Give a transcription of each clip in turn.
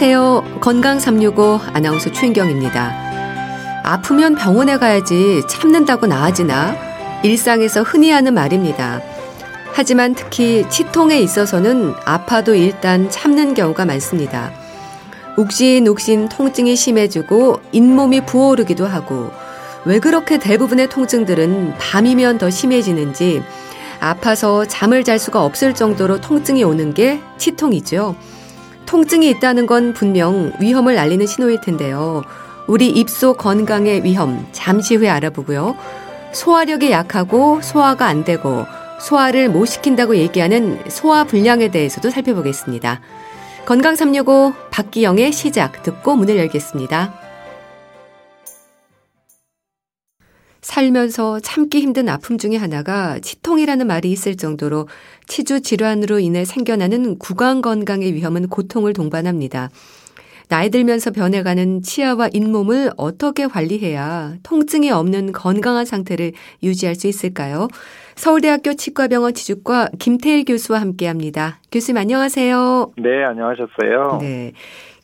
안녕하세요. 건강 365 아나운서 최인경입니다. 아프면 병원에 가야지 참는다고 나아지나? 일상에서 흔히 하는 말입니다. 하지만 특히 치통에 있어서는 아파도 일단 참는 경우가 많습니다. 욱신욱신 통증이 심해지고 잇몸이 부어오르기도 하고 왜 그렇게 대부분의 통증들은 밤이면 더 심해지는지 아파서 잠을 잘 수가 없을 정도로 통증이 오는 게 치통이죠. 통증이 있다는 건 분명 위험을 알리는 신호일 텐데요. 우리 입속 건강의 위험 잠시 후에 알아보고요. 소화력이 약하고 소화가 안 되고 소화를 못 시킨다고 얘기하는 소화 불량에 대해서도 살펴보겠습니다. 건강 365 박기영의 시작 듣고 문을 열겠습니다. 살면서 참기 힘든 아픔 중에 하나가 치통이라는 말이 있을 정도로 치주 질환으로 인해 생겨나는 구강 건강의 위험은 고통을 동반합니다. 나이 들면서 변해가는 치아와 잇몸을 어떻게 관리해야 통증이 없는 건강한 상태를 유지할 수 있을까요? 서울대학교 치과병원 치주과 김태일 교수와 함께 합니다. 교수님 안녕하세요. 네, 안녕하셨어요. 네.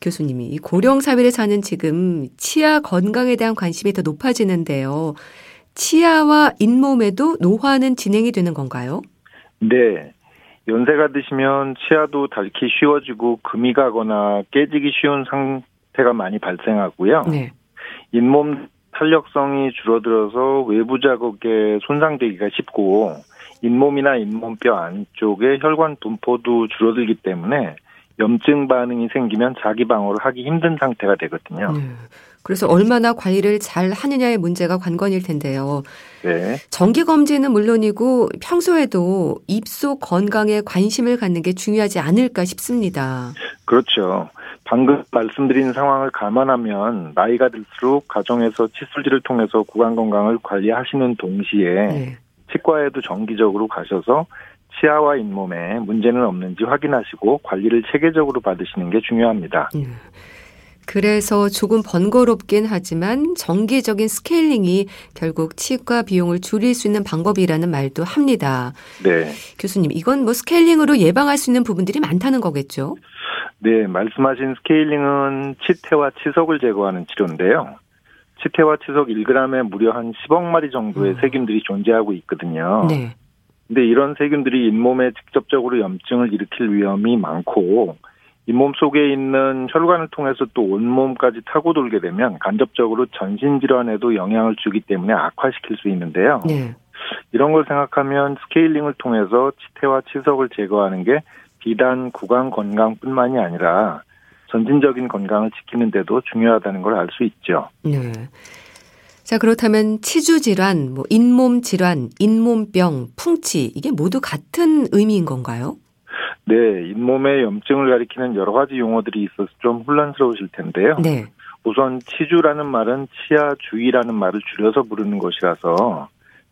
교수님이 고령 사회를 사는 지금 치아 건강에 대한 관심이 더 높아지는데요. 치아와 잇몸에도 노화는 진행이 되는 건가요? 네. 연세가 드시면 치아도 닳기 쉬워지고 금이 가거나 깨지기 쉬운 상태가 많이 발생하고요. 네. 잇몸 탄력성이 줄어들어서 외부 자극에 손상되기가 쉽고 잇몸이나 잇몸뼈 안쪽에 혈관 분포도 줄어들기 때문에 염증 반응이 생기면 자기 방어를 하기 힘든 상태가 되거든요. 네. 그래서 얼마나 관리를 잘 하느냐의 문제가 관건일 텐데요. 네. 정기 검진은 물론이고 평소에도 입속 건강에 관심을 갖는 게 중요하지 않을까 싶습니다. 그렇죠. 방금 말씀드린 상황을 감안하면 나이가 들수록 가정에서 칫솔질을 통해서 구강 건강을 관리하시는 동시에 네. 치과에도 정기적으로 가셔서 치아와 잇몸에 문제는 없는지 확인하시고 관리를 체계적으로 받으시는 게 중요합니다. 음. 그래서 조금 번거롭긴 하지만 정기적인 스케일링이 결국 치과 비용을 줄일 수 있는 방법이라는 말도 합니다. 네. 교수님, 이건 뭐 스케일링으로 예방할 수 있는 부분들이 많다는 거겠죠? 네, 말씀하신 스케일링은 치태와 치석을 제거하는 치료인데요. 치태와 치석 1g에 무려 한 10억 마리 정도의 음. 세균들이 존재하고 있거든요. 네. 근데 이런 세균들이 잇몸에 직접적으로 염증을 일으킬 위험이 많고 잇몸 속에 있는 혈관을 통해서 또 온몸까지 타고 돌게 되면 간접적으로 전신 질환에도 영향을 주기 때문에 악화시킬 수 있는데요. 네. 이런 걸 생각하면 스케일링을 통해서 치태와 치석을 제거하는 게 비단 구강 건강뿐만이 아니라 전진적인 건강을 지키는 데도 중요하다는 걸 알 수 있죠. 네. 자, 그렇다면 치주 질환, 뭐 잇몸 질환, 잇몸병, 풍치 이게 모두 같은 의미인 건가요? 네, 잇몸에 염증을 가리키는 여러 가지 용어들이 있어서 좀 혼란스러우실 텐데요. 네. 우선 치주라는 말은 치아 주위라는 말을 줄여서 부르는 것이라서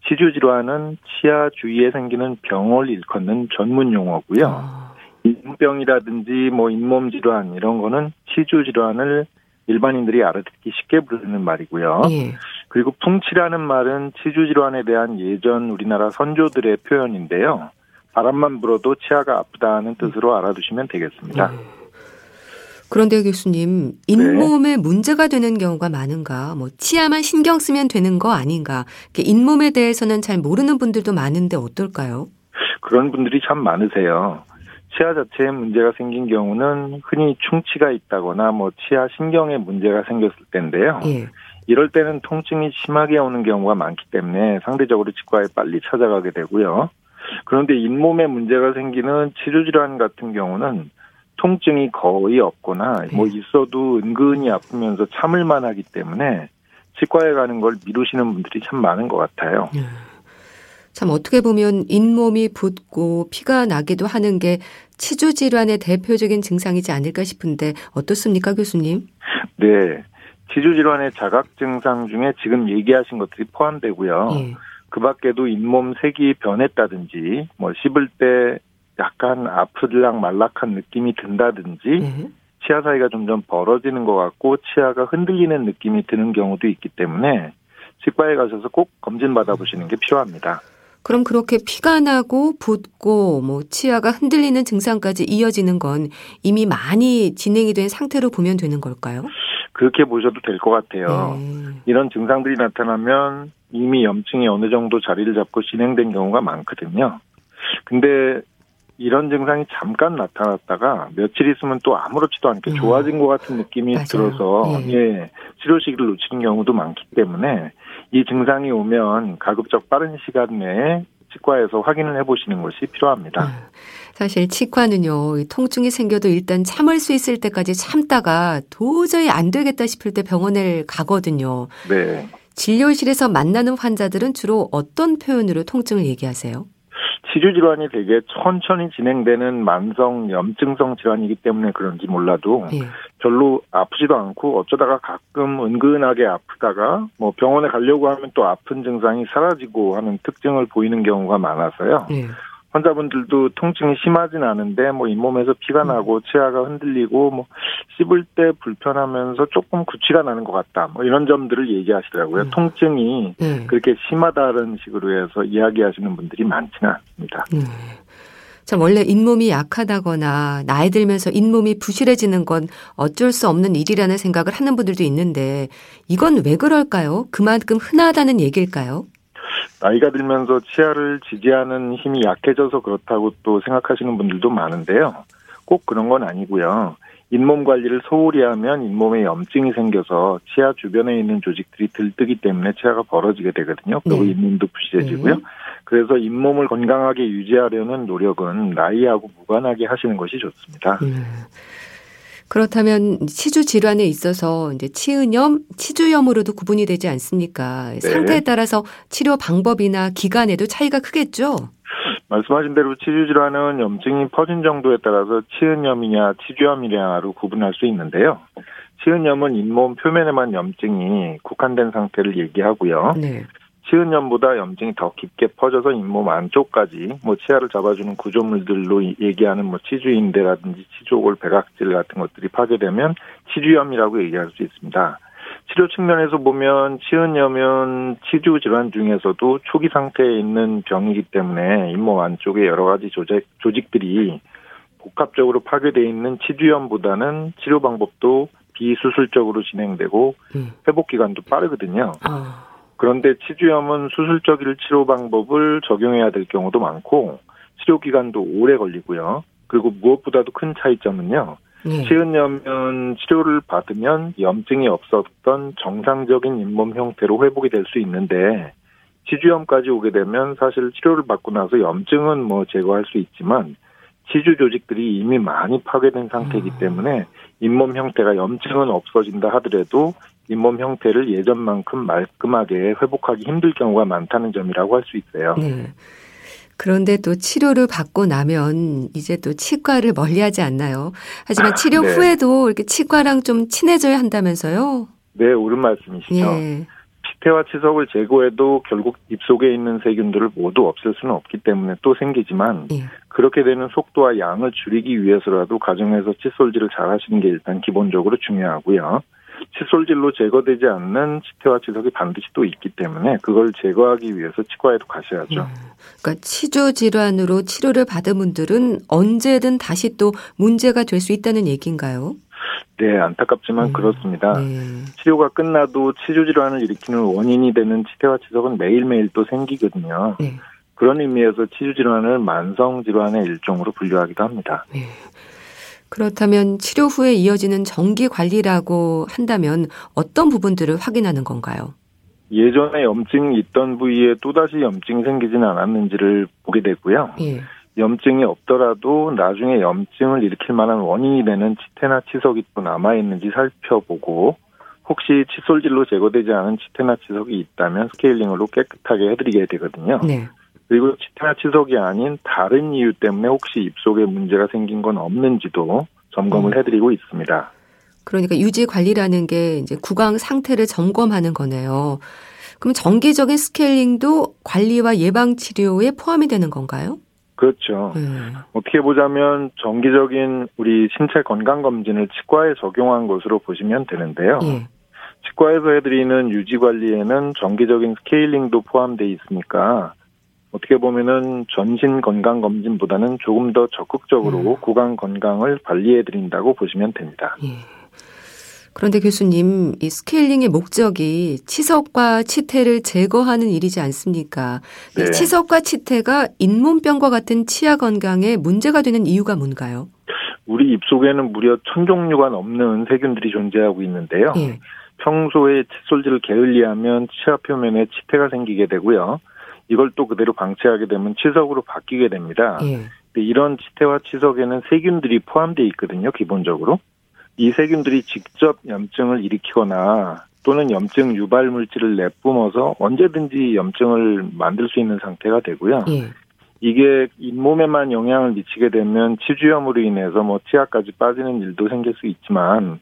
치주 질환은 치아 주위에 생기는 병을 일컫는 전문 용어고요. 아. 잇몸병이라든지 뭐 잇몸 질환 이런 거는 치주 질환을 일반인들이 알아듣기 쉽게 부르는 말이고요. 예. 그리고 풍치라는 말은 치주 질환에 대한 예전 우리나라 선조들의 표현인데요. 바람만 불어도 치아가 아프다는 뜻으로 알아두시면 되겠습니다. 음. 그런데 교수님, 잇몸에 네. 문제가 되는 경우가 많은가? 뭐 치아만 신경 쓰면 되는 거 아닌가? 잇몸에 대해서는 잘 모르는 분들도 많은데 어떨까요? 그런 분들이 참 많으세요. 치아 자체에 문제가 생긴 경우는 흔히 충치가 있다거나 뭐 치아 신경에 문제가 생겼을 때인데요. 예. 이럴 때는 통증이 심하게 오는 경우가 많기 때문에 상대적으로 치과에 빨리 찾아가게 되고요. 그런데 잇몸에 문제가 생기는 치주질환 같은 경우는 통증이 거의 없거나 뭐 네. 있어도 은근히 아프면서 참을 만 하기 때문에 치과에 가는 걸 미루시는 분들이 참 많은 것 같아요. 네. 참 어떻게 보면 잇몸이 붓고 피가 나기도 하는 게 치주 질환의 대표적인 증상이지 않을까 싶은데 어떻습니까, 교수님? 네. 치주 질환의 자각 증상 중에 지금 얘기하신 것들이 포함되고요. 예. 그 밖에도 잇몸 색이 변했다든지, 뭐 씹을 때 약간 아프들락 말락한 느낌이 든다든지, 네. 치아 사이가 점점 벌어지는 것 같고 치아가 흔들리는 느낌이 드는 경우도 있기 때문에 치과에 가셔서 꼭 검진 받아보시는 게 필요합니다. 그럼 그렇게 피가 나고 붓고 뭐 치아가 흔들리는 증상까지 이어지는 건 이미 많이 진행이 된 상태로 보면 되는 걸까요? 그렇게 보셔도 될 것 같아요. 네. 이런 증상들이 나타나면 이미 염증이 어느 정도 자리를 잡고 진행된 경우가 많거든요. 근데 이런 증상이 잠깐 나타났다가 며칠 있으면 또 아무렇지도 않게 음. 좋아진 것 같은 느낌이 맞아요. 들어서 예. 예 치료 시기를 놓치는 경우도 많기 때문에 이 증상이 오면 가급적 빠른 시간 내에 치과에서 확인을 해보시는 것이 필요합니다. 음. 사실 치과는요, 통증이 생겨도 일단 참을 수 있을 때까지 참다가 도저히 안 되겠다 싶을 때 병원에 가거든요. 네. 진료실에서 만나는 환자들은 주로 어떤 표현으로 통증을 얘기하세요? 치주 질환이 되게 천천히 진행되는 만성 염증성 질환이기 때문에 그런지 몰라도 예. 별로 아프지도 않고 어쩌다가 가끔 은근하게 아프다가 뭐 병원에 가려고 하면 또 아픈 증상이 사라지고 하는 특징을 보이는 경우가 많아서요. 예. 환자분들도 통증이 심하진 않은데 뭐 잇몸에서 피가 음. 나고 치아가 흔들리고 뭐 씹을 때 불편하면서 조금 구취가 나는 것 같다. 뭐 이런 점들을 얘기하시더라고요. 음. 통증이 음. 그렇게 심하다는 식으로 해서 이야기하시는 분들이 많지는 않습니다. 음. 참 원래 잇몸이 약하다거나 나이 들면서 잇몸이 부실해지는 건 어쩔 수 없는 일이라는 생각을 하는 분들도 있는데 이건 왜 그럴까요? 그만큼 흔하다는 얘기일까요? 나이가 들면서 치아를 지지하는 힘이 약해져서 그렇다고 또 생각하시는 분들도 많은데요. 꼭 그런 건 아니고요. 잇몸 관리를 소홀히 하면 잇몸에 염증이 생겨서 치아 주변에 있는 조직들이 들뜨기 때문에 치아가 벌어지게 되거든요. 그리고 네. 잇몸도 부실해지고요. 네. 그래서 잇몸을 건강하게 유지하려는 노력은 나이하고 무관하게 하시는 것이 좋습니다. 네. 그렇다면 치주 질환에 있어서 이제 치은염, 치주염으로도 구분이 되지 않습니까? 네. 상태에 따라서 치료 방법이나 기간에도 차이가 크겠죠? 말씀하신 대로 치주 질환은 염증이 퍼진 정도에 따라서 치은염이냐 치주염이냐로 구분할 수 있는데요. 치은염은 잇몸 표면에만 염증이 국한된 상태를 얘기하고요. 네. 치은염보다 염증이 더 깊게 퍼져서 잇몸 안쪽까지 뭐 치아를 잡아주는 구조물들로 얘기하는 뭐 치주인대라든지 치조골, 백악질 같은 것들이 파괴되면 치주염이라고 얘기할 수 있습니다. 치료 측면에서 보면 치은염은 치주 질환 중에서도 초기 상태에 있는 병이기 때문에 잇몸 안쪽에 여러 가지 조직, 조직들이 복합적으로 파괴되어 있는 치주염보다는 치료 방법도 비수술적으로 진행되고 음. 회복 기간도 빠르거든요. 아. 그런데 치주염은 수술적인 치료 방법을 적용해야 될 경우도 많고 치료 기간도 오래 걸리고요. 그리고 무엇보다도 큰 차이점은요. 네. 치은염은 치료를 받으면 염증이 없었던 정상적인 잇몸 형태로 회복이 될 수 있는데 치주염까지 오게 되면 사실 치료를 받고 나서 염증은 뭐 제거할 수 있지만 치주 조직들이 이미 많이 파괴된 상태이기 음. 때문에 잇몸 형태가 염증은 없어진다 하더라도 잇몸 형태를 예전만큼 말끔하게 회복하기 힘들 경우가 많다는 점이라고 할 수 있어요. 네. 그런데 또 치료를 받고 나면 이제 또 치과를 멀리하지 않나요? 하지만 치료 네. 후에도 이렇게 치과랑 좀 친해져야 한다면서요? 네, 옳은 말씀이시죠. 예. 피폐와 치석을 제거해도 결국 입속에 있는 세균들을 모두 없앨 수는 없기 때문에 또 생기지만 예. 그렇게 되는 속도와 양을 줄이기 위해서라도 가정에서 칫솔질을 잘 하시는 게 일단 기본적으로 중요하고요. 칫솔질로 제거되지 않는 치태와 치석이 반드시 또 있기 때문에 그걸 제거하기 위해서 치과에도 가셔야죠. 음, 그러니까 치주 질환으로 치료를 받은 분들은 언제든 다시 또 문제가 될 수 있다는 얘기인가요? 네, 안타깝지만 음, 그렇습니다. 네. 치료가 끝나도 치주 질환을 일으키는 원인이 되는 치태와 치석은 매일매일 또 생기거든요. 네. 그런 의미에서 치주 질환을 만성 질환의 일종으로 분류하기도 합니다. 네. 그렇다면 치료 후에 이어지는 정기 관리라고 한다면 어떤 부분들을 확인하는 건가요? 예전에 염증이 있던 부위에 또다시 염증이 생기지는 않았는지를 보게 되고요. 예. 염증이 없더라도 나중에 염증을 일으킬 만한 원인이 되는 치태나 치석이 또 남아있는지 살펴보고 혹시 칫솔질로 제거되지 않은 치태나 치석이 있다면 스케일링으로 깨끗하게 해드리게 되거든요. 네. 그리고 치태나 치석이 아닌 다른 이유 때문에 혹시 입속에 문제가 생긴 건 없는지도 점검을 음. 해드리고 있습니다. 그러니까 유지 관리라는 게 이제 구강 상태를 점검하는 거네요. 그럼 정기적인 스케일링도 관리와 예방 치료에 포함이 되는 건가요? 그렇죠. 음. 어떻게 보자면 정기적인 우리 신체 건강 검진을 치과에 적용한 것으로 보시면 되는데요. 예. 치과에서 해드리는 유지 관리에는 정기적인 스케일링도 포함되어 있으니까 어떻게 보면은 전신 건강 검진보다는 조금 더 적극적으로 음. 구강 건강을 관리해 드린다고 보시면 됩니다. 예. 그런데 교수님, 이 스케일링의 목적이 치석과 치태를 제거하는 일이지 않습니까? 네. 치석과 치태가 잇몸병과 같은 치아 건강에 문제가 되는 이유가 뭔가요? 우리 입 속에는 무려 천 종류가 넘는 세균들이 존재하고 있는데요. 예. 평소에 칫솔질을 게을리하면 치아 표면에 치태가 생기게 되고요. 이걸 또 그대로 방치하게 되면 치석으로 바뀌게 됩니다. 예. 이런 치태와 치석에는 세균들이 포함되어 있거든요, 기본적으로. 이 세균들이 직접 염증을 일으키거나 또는 염증 유발 물질을 내뿜어서 언제든지 염증을 만들 수 있는 상태가 되고요. 예. 이게 잇몸에만 영향을 미치게 되면 치주염으로 인해서 뭐 치아까지 빠지는 일도 생길 수 있지만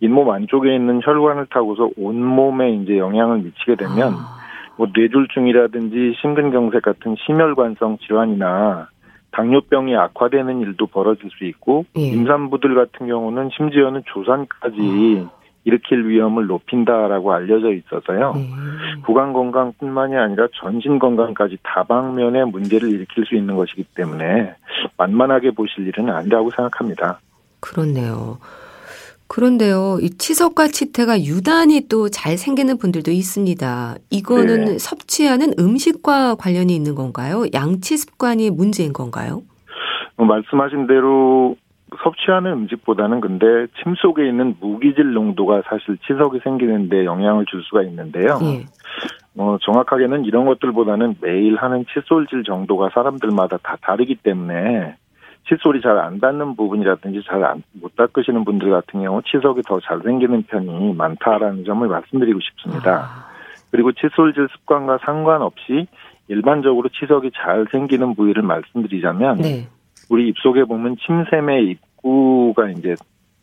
잇몸 안쪽에 있는 혈관을 타고서 온몸에 이제 영향을 미치게 되면 아. 뭐 뇌졸중이라든지 심근경색 같은 심혈관성 질환이나 당뇨병이 악화되는 일도 벌어질 수 있고 예. 임산부들 같은 경우는 심지어는 조산까지 아. 일으킬 위험을 높인다라고 알려져 있어서요. 네. 구강 건강뿐만이 아니라 전신 건강까지 다방면의 문제를 일으킬 수 있는 것이기 때문에 만만하게 보실 일은 아니라고 생각합니다. 그렇네요. 그런데요, 이 치석과 치태가 유단히 또 잘 생기는 분들도 있습니다. 이거는 네. 섭취하는 음식과 관련이 있는 건가요? 양치 습관이 문제인 건가요? 뭐 말씀하신 대로 섭취하는 음식보다는 근데 침 속에 있는 무기질 농도가 사실 치석이 생기는데 영향을 줄 수가 있는데요. 예. 어, 정확하게는 이런 것들보다는 매일 하는 칫솔질 정도가 사람들마다 다 다르기 때문에 칫솔이 잘 안 닿는 부분이라든지 잘 못 닦으시는 분들 같은 경우 치석이 더 잘 생기는 편이 많다라는 점을 말씀드리고 싶습니다. 아. 그리고 칫솔질 습관과 상관없이 일반적으로 치석이 잘 생기는 부위를 말씀드리자면 네. 우리 입속에 보면 침샘의 입구가 이제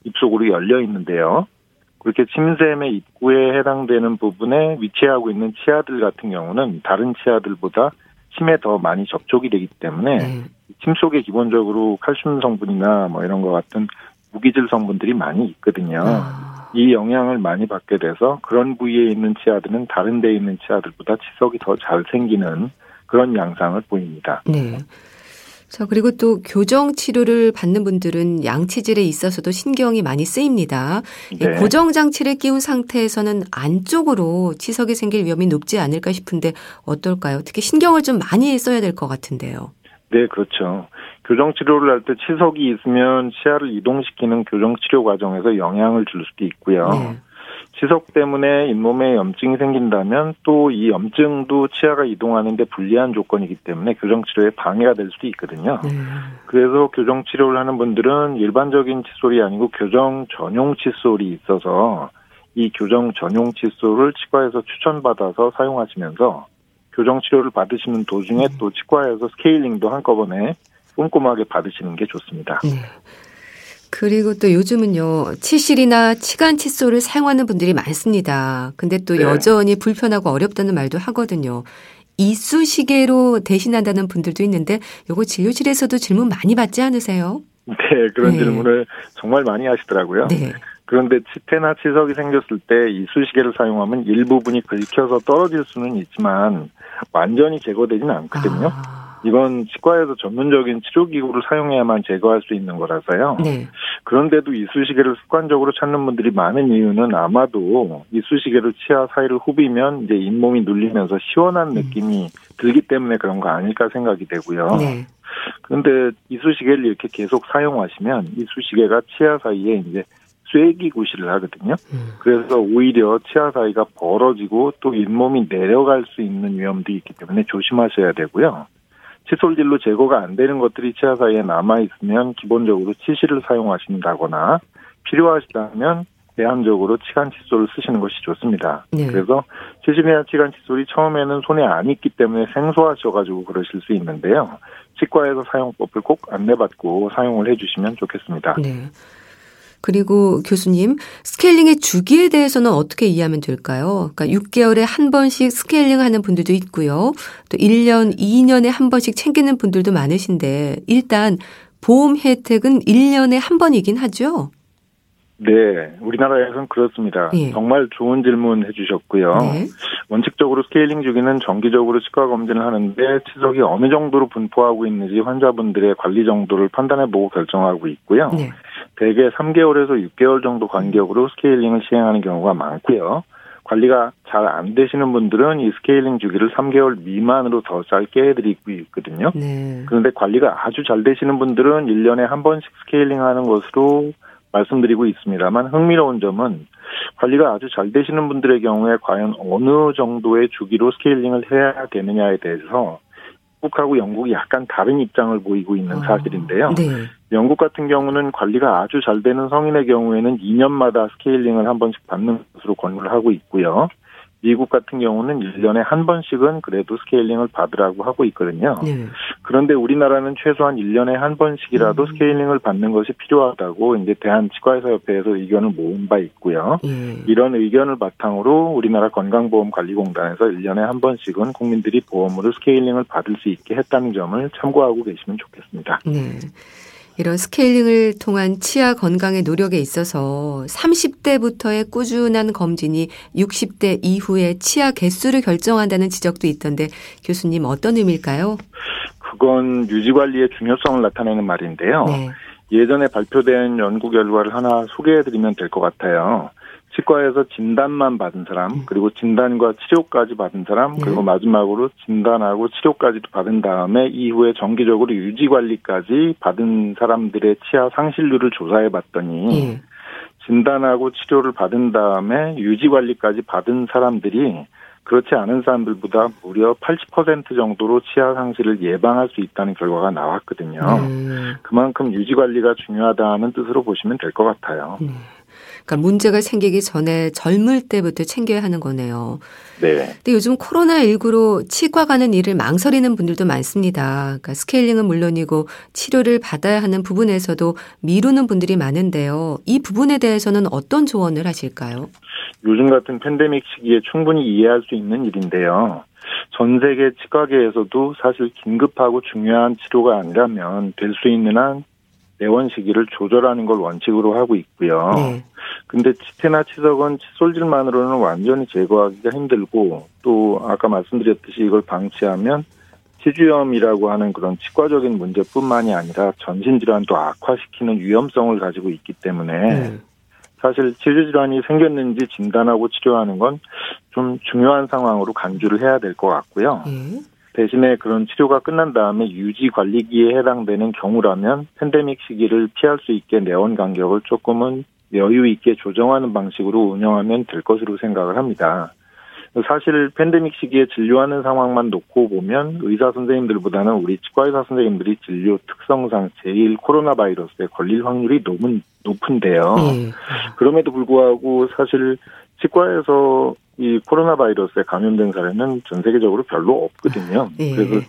입속으로 열려 있는데요. 그렇게 침샘의 입구에 해당되는 부분에 위치하고 있는 치아들 같은 경우는 다른 치아들보다 침에 더 많이 접촉이 되기 때문에 네. 침 속에 기본적으로 칼슘 성분이나 뭐 이런 것 같은 무기질 성분들이 많이 있거든요. 아. 이 영향을 많이 받게 돼서 그런 부위에 있는 치아들은 다른 데에 있는 치아들보다 치석이 더 잘 생기는 그런 양상을 보입니다. 네. 자, 그리고 또 교정 치료를 받는 분들은 양치질에 있어서도 신경이 많이 쓰입니다. 네. 고정 장치를 끼운 상태에서는 안쪽으로 치석이 생길 위험이 높지 않을까 싶은데 어떨까요? 특히 신경을 좀 많이 써야 될 것 같은데요. 네, 그렇죠. 교정 치료를 할 때 치석이 있으면 치아를 이동시키는 교정 치료 과정에서 영향을 줄 수도 있고요. 네. 치석 때문에 잇몸에 염증이 생긴다면 또 이 염증도 치아가 이동하는데 불리한 조건이기 때문에 교정 치료에 방해가 될 수도 있거든요. 네. 그래서 교정 치료를 하는 분들은 일반적인 칫솔이 아니고 교정 전용 칫솔이 있어서 이 교정 전용 칫솔을 치과에서 추천받아서 사용하시면서 교정 치료를 받으시는 도중에 네. 또 치과에서 스케일링도 한꺼번에 꼼꼼하게 받으시는 게 좋습니다. 네. 그리고 또 요즘은요, 치실이나 치간 칫솔을 사용하는 분들이 많습니다. 근데 또 네. 여전히 불편하고 어렵다는 말도 하거든요. 이쑤 시개로 대신한다는 분들도 있는데 요거 진료실에서도 질문 많이 받지 않으세요? 네, 그런 네. 질문을 정말 많이 하시더라고요. 네. 그런데 치태나 치석이 생겼을 때 이쑤시개를 사용하면 일부분이 긁혀서 떨어질 수는 있지만 완전히 제거되지는 않거든요. 아. 이건 치과에서 전문적인 치료기구를 사용해야만 제거할 수 있는 거라서요. 네. 그런데도 이쑤시개를 습관적으로 찾는 분들이 많은 이유는 아마도 이쑤시개를 치아 사이를 후비면 이제 잇몸이 눌리면서 시원한 음. 느낌이 음. 들기 때문에 그런 거 아닐까 생각이 되고요. 네. 그런데 이쑤시개를 이렇게 계속 사용하시면 이쑤시개가 치아 사이에 이제 쐐기 구실을 하거든요. 음. 그래서 오히려 치아 사이가 벌어지고 또 잇몸이 내려갈 수 있는 위험도 있기 때문에 조심하셔야 되고요. 칫솔질로 제거가 안 되는 것들이 치아 사이에 남아 있으면 기본적으로 치실을 사용하신다거나 필요하시다면 대안적으로 치간 칫솔을 쓰시는 것이 좋습니다. 네. 그래서 치실이나 치간 칫솔이 처음에는 손에 안 있기 때문에 생소하셔가지고 그러실 수 있는데요. 치과에서 사용법을 꼭 안내받고 사용을 해주시면 좋겠습니다. 네. 그리고 교수님, 스케일링의 주기에 대해서는 어떻게 이해하면 될까요? 그러니까 6개월에 한 번씩 스케일링 하는 분들도 있고요. 또 1년, 2년에 한 번씩 챙기는 분들도 많으신데, 일단 보험 혜택은 1년에 한 번이긴 하죠? 네, 우리나라에서는 그렇습니다. 예. 정말 좋은 질문 해주셨고요. 네. 원칙적으로 스케일링 주기는 정기적으로 치과 검진을 하는데 치석이 어느 정도로 분포하고 있는지 환자분들의 관리 정도를 판단해보고 결정하고 있고요. 네. 대개 3개월에서 6개월 정도 간격으로 스케일링을 시행하는 경우가 많고요. 관리가 잘 안 되시는 분들은 이 스케일링 주기를 3개월 미만으로 더 짧게 해드리고 있거든요. 네. 그런데 관리가 아주 잘 되시는 분들은 1년에 한 번씩 스케일링 하는 것으로 말씀드리고 있습니다만 흥미로운 점은 관리가 아주 잘 되시는 분들의 경우에 과연 어느 정도의 주기로 스케일링을 해야 되느냐에 대해서 미국하고 영국이 약간 다른 입장을 보이고 있는 아, 사실인데요. 네. 영국 같은 경우는 관리가 아주 잘 되는 성인의 경우에는 2년마다 스케일링을 한 번씩 받는 것으로 권유를 하고 있고요. 미국 같은 경우는 1년에 한 번씩은 그래도 스케일링을 받으라고 하고 있거든요. 네. 그런데 우리나라는 최소한 1년에 한 번씩이라도 음. 스케일링을 받는 것이 필요하다고 이제 대한치과의사협회에서 의견을 모은 바 있고요. 네. 이런 의견을 바탕으로 우리나라 건강보험관리공단에서 1년에 한 번씩은 국민들이 보험으로 스케일링을 받을 수 있게 했다는 점을 참고하고 계시면 좋겠습니다. 네. 이런 스케일링을 통한 치아 건강의 노력에 있어서 30대부터의 꾸준한 검진이 60대 이후의 치아 개수를 결정한다는 지적도 있던데 교수님 어떤 의미일까요? 그건 유지 관리의 중요성을 나타내는 말인데요. 네. 예전에 발표된 연구 결과를 하나 소개해 드리면 될 것 같아요. 치과에서 진단만 받은 사람, 음. 그리고 진단과 치료까지 받은 사람, 네. 그리고 마지막으로 진단하고 치료까지도 받은 다음에 이후에 정기적으로 유지 관리까지 받은 사람들의 치아 상실률을 조사해 봤더니 네. 진단하고 치료를 받은 다음에 유지 관리까지 받은 사람들이 그렇지 않은 사람들보다 무려 80% 정도로 치아 상실을 예방할 수 있다는 결과가 나왔거든요. 음. 그만큼 유지 관리가 중요하다는 뜻으로 보시면 될 것 같아요. 음. 그러니까 문제가 생기기 전에 젊을 때부터 챙겨야 하는 거네요. 네. 근데 요즘 코로나19로 치과 가는 일을 망설이는 분들도 많습니다. 그러니까 스케일링은 물론이고 치료를 받아야 하는 부분에서도 미루는 분들이 많은데요. 이 부분에 대해서는 어떤 조언을 하실까요? 요즘 같은 팬데믹 시기에 충분히 이해할 수 있는 일인데요. 전 세계 치과계에서도 사실 긴급하고 중요한 치료가 아니라면 될 수 있는 한 내원 시기를 조절하는 걸 원칙으로 하고 있고요. 네. 근데 치태나 치석은 칫솔질만으로는 완전히 제거하기가 힘들고 또 아까 말씀드렸듯이 이걸 방치하면 치주염이라고 하는 그런 치과적인 문제뿐만이 아니라 전신 질환도 악화시키는 위험성을 가지고 있기 때문에 네. 사실 치주 질환이 생겼는지 진단하고 치료하는 건 좀 중요한 상황으로 간주를 해야 될 것 같고요. 네. 대신에 그런 치료가 끝난 다음에 유지 관리기에 해당되는 경우라면 팬데믹 시기를 피할 수 있게 내원 간격을 조금은 여유 있게 조정하는 방식으로 운영하면 될 것으로 생각을 합니다. 사실 팬데믹 시기에 진료하는 상황만 놓고 보면 의사 선생님들보다는 우리 치과 의사 선생님들이 진료 특성상 제일 코로나 바이러스에 걸릴 확률이 너무 높은데요. 네. 그럼에도 불구하고 사실 치과에서 이 코로나 바이러스에 감염된 사례는 전 세계적으로 별로 없거든요. 네. 그래서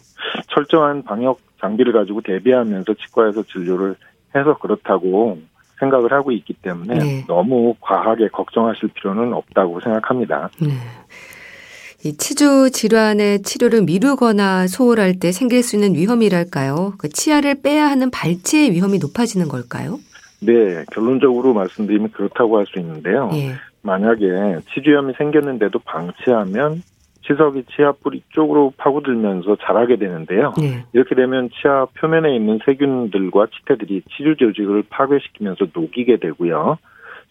철저한 방역 장비를 가지고 대비하면서 치과에서 진료를 해서 그렇다고 생각을 하고 있기 때문에 네. 너무 과하게 걱정하실 필요는 없다고 생각합니다. 네. 이 치주 질환의 치료를 미루거나 소홀할 때 생길 수 있는 위험이랄까요? 그 치아를 빼야 하는 발치의 위험이 높아지는 걸까요? 네, 결론적으로 말씀드리면 그렇다고 할 수 있는데요. 예. 만약에 치주염이 생겼는데도 방치하면 치석이 치아 뿌리 쪽으로 파고들면서 자라게 되는데요. 네. 이렇게 되면 치아 표면에 있는 세균들과 치태들이 치주 조직을 파괴시키면서 녹이게 되고요.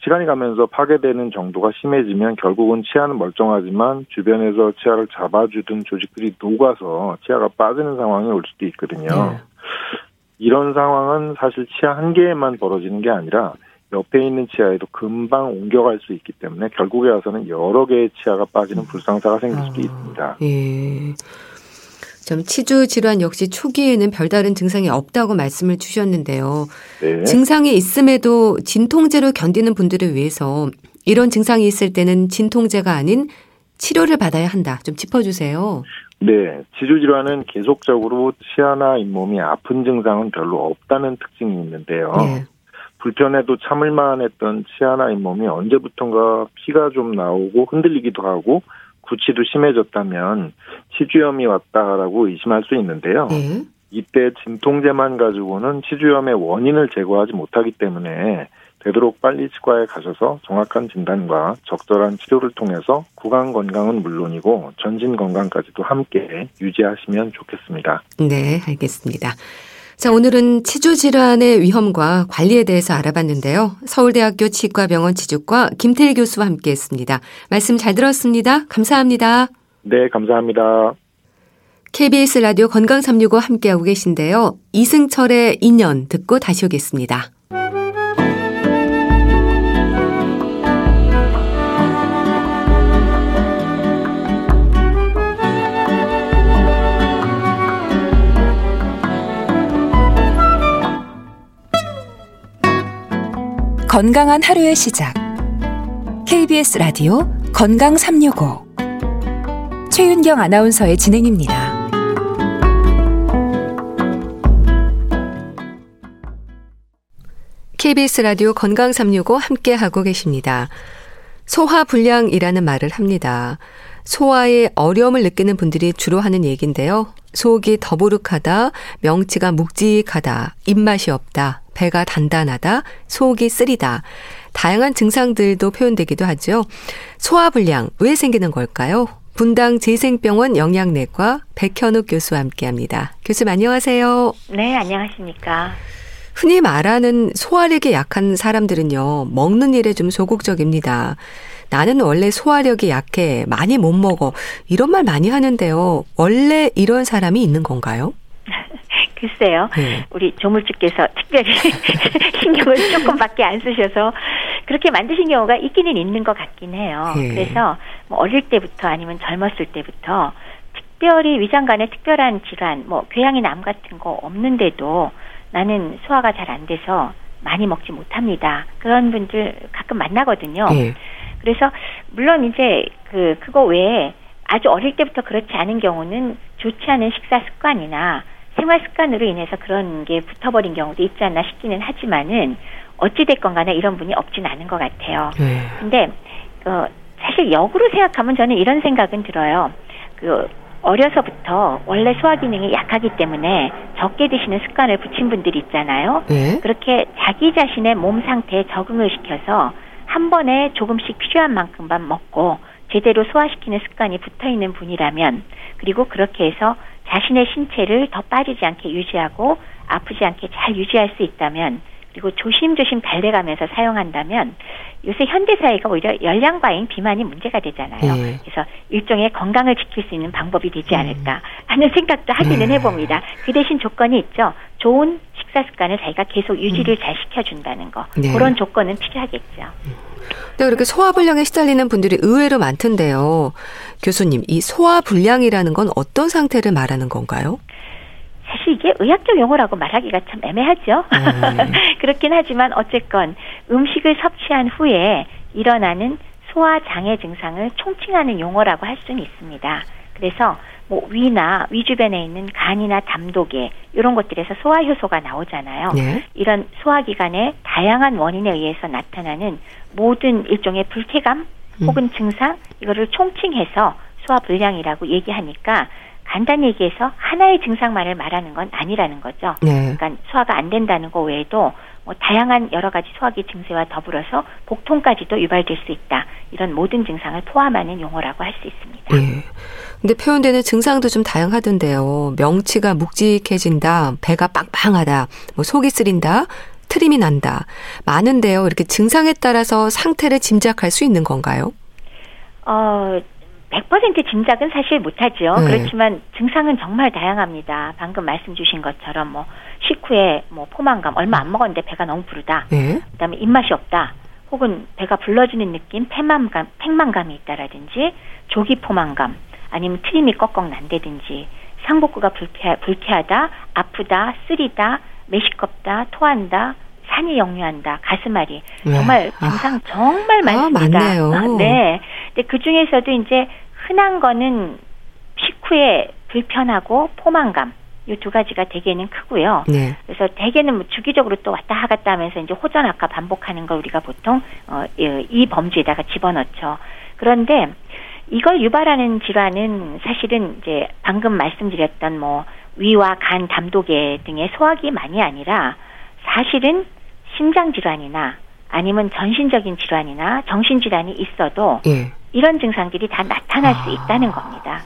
시간이 가면서 파괴되는 정도가 심해지면 결국은 치아는 멀쩡하지만 주변에서 치아를 잡아주던 조직들이 녹아서 치아가 빠지는 상황이 올 수도 있거든요. 네. 이런 상황은 사실 치아 한 개에만 벌어지는 게 아니라 옆에 있는 치아에도 금방 옮겨갈 수 있기 때문에 결국에 와서는 여러 개의 치아가 빠지는 불상사가 생길 수도 아, 있습니다. 예. 좀 치주 질환 역시 초기에는 별다른 증상이 없다고 말씀을 주셨는데요. 네. 증상이 있음에도 진통제로 견디는 분들을 위해서 이런 증상이 있을 때는 진통제가 아닌 치료를 받아야 한다. 좀 짚어주세요. 네, 치주 질환은 계속적으로 치아나 잇몸이 아픈 증상은 별로 없다는 특징이 있는데요. 네. 불편해도 참을만 했던 치아나 잇몸이 언제부턴가 피가 좀 나오고 흔들리기도 하고 구취도 심해졌다면 치주염이 왔다라고 의심할 수 있는데요. 네. 이때 진통제만 가지고는 치주염의 원인을 제거하지 못하기 때문에 되도록 빨리 치과에 가셔서 정확한 진단과 적절한 치료를 통해서 구강 건강은 물론이고 전신 건강까지도 함께 유지하시면 좋겠습니다. 네, 알겠습니다. 자, 오늘은 치주 질환의 위험과 관리에 대해서 알아봤는데요. 서울대학교 치과병원 치주과 김태일 교수와 함께 했습니다. 말씀 잘 들었습니다. 감사합니다. 네, 감사합니다. KBS 라디오 건강 365 함께하고 계신데요. 이승철의 인연 듣고 다시 오겠습니다. 건강한 하루의 시작. KBS 라디오 건강 365. 최윤경 아나운서의 진행입니다. KBS 라디오 건강 365 함께 하고 계십니다. 소화 불량이라는 말을 합니다. 소화에 어려움을 느끼는 분들이 주로 하는 얘기인데요. 속이 더부룩하다, 명치가 묵직하다, 입맛이 없다, 배가 단단하다, 속이 쓰리다. 다양한 증상들도 표현되기도 하죠. 소화불량 왜 생기는 걸까요? 분당 재생병원 영양내과 백현욱 교수와 함께 합니다. 교수님 안녕하세요. 네, 안녕하십니까. 흔히 말하는 소화력이 약한 사람들은요, 먹는 일에 좀 소극적입니다. 나는 원래 소화력이 약해, 많이 못 먹어. 이런 말 많이 하는데요. 원래 이런 사람이 있는 건가요? 글쎄요. 네. 우리 조물주께서 특별히 신경을 조금밖에 안 쓰셔서 그렇게 만드신 경우가 있기는 있는 것 같긴 해요. 네. 그래서 뭐 어릴 때부터 아니면 젊었을 때부터 특별히 위장관에 특별한 질환, 뭐 궤양이나 암 같은 거 없는데도 나는 소화가 잘 안 돼서 많이 먹지 못합니다. 그런 분들 가끔 만나거든요. 네. 그래서 물론 이제 그 그거 외에 아주 어릴 때부터 그렇지 않은 경우는 좋지 않은 식사 습관이나 생활 습관으로 인해서 그런 게 붙어버린 경우도 있지 않나 싶기는 하지만은 어찌됐건 간에 이런 분이 없진 않은 것 같아요. 네. 근데, 어, 사실 역으로 생각하면 저는 이런 생각은 들어요. 그, 어려서부터 원래 소화 기능이 약하기 때문에 적게 드시는 습관을 붙인 분들이 있잖아요. 네. 그렇게 자기 자신의 몸 상태에 적응을 시켜서 한 번에 조금씩 필요한 만큼만 먹고 제대로 소화시키는 습관이 붙어 있는 분이라면 그리고 그렇게 해서 자신의 신체를 더 빠지지 않게 유지하고 아프지 않게 잘 유지할 수 있다면 그리고 조심조심 달래가면서 사용한다면 요새 현대 사회가 오히려 열량 과잉 비만이 문제가 되잖아요. 네. 그래서 일종의 건강을 지킬 수 있는 방법이 되지 음. 않을까 하는 생각도 하기는 네. 해봅니다. 그 대신 조건이 있죠. 좋은 식사 습관을 자기가 계속 유지를 음. 잘 시켜준다는 거 네. 그런 조건은 필요하겠죠. 네, 그렇게 소화불량에 시달리는 분들이 의외로 많던데요. 교수님, 이 소화불량이라는 건 어떤 상태를 말하는 건가요? 사실 이게 의학적 용어라고 말하기가 참 애매하죠. 음. 그렇긴 하지만 어쨌건 음식을 섭취한 후에 일어나는 소화 장애 증상을 총칭하는 용어라고 할 수는 있습니다. 그래서 뭐 위나 위 주변에 있는 간이나 담독에 이런 것들에서 소화 효소가 나오잖아요. 네. 이런 소화 기관의 다양한 원인에 의해서 나타나는 모든 일종의 불쾌감 음. 혹은 증상 이거를 총칭해서 소화 불량이라고 얘기하니까 간단히 얘기해서 하나의 증상만을 말하는 건 아니라는 거죠. 네. 그러니까 소화가 안 된다는 거 외에도 뭐 다양한 여러 가지 소화기 증세와 더불어서 복통까지도 유발될 수 있다. 이런 모든 증상을 포함하는 용어라고 할 수 있습니다. 네. 근데 표현되는 증상도 좀 다양하던데요. 명치가 묵직해진다, 배가 빵빵하다, 뭐 속이 쓰린다, 트림이 난다. 많은데요. 이렇게 증상에 따라서 상태를 짐작할 수 있는 건가요? 어, 100% 짐작은 사실 못하죠. 네. 그렇지만 증상은 정말 다양합니다. 방금 말씀 주신 것처럼 뭐 식후에 뭐 포만감 얼마 안 먹었는데 배가 너무 부르다. 네. 그다음에 입맛이 없다. 혹은 배가 불러지는 느낌, 팽만감, 팽만감이 있다라든지 조기 포만감, 아니면 트림이 꺽꺽 난다든지 상복부가 불쾌, 불쾌하다, 아프다, 쓰리다, 매시껍다, 토한다, 산이 역류한다, 가슴앓이 네. 정말 아. 증상 아. 정말 많습니다. 아, 네. 근데 그 중에서도 이제 흔한 거는 식후에 불편하고 포만감 이 두 가지가 대개는 크고요. 네. 그래서 대개는 뭐 주기적으로 또 왔다 갔다 하면서 이제 호전학과 반복하는 걸 우리가 보통 어, 이 범주에다가 집어넣죠. 그런데 이걸 유발하는 질환은 사실은 이제 방금 말씀드렸던 뭐 위와 간, 담독에 등의 소화기만이 아니라 사실은 심장 질환이나 아니면 전신적인 질환이나 정신 질환이 있어도 예. 이런 증상들이 다 나타날 아. 수 있다는 겁니다.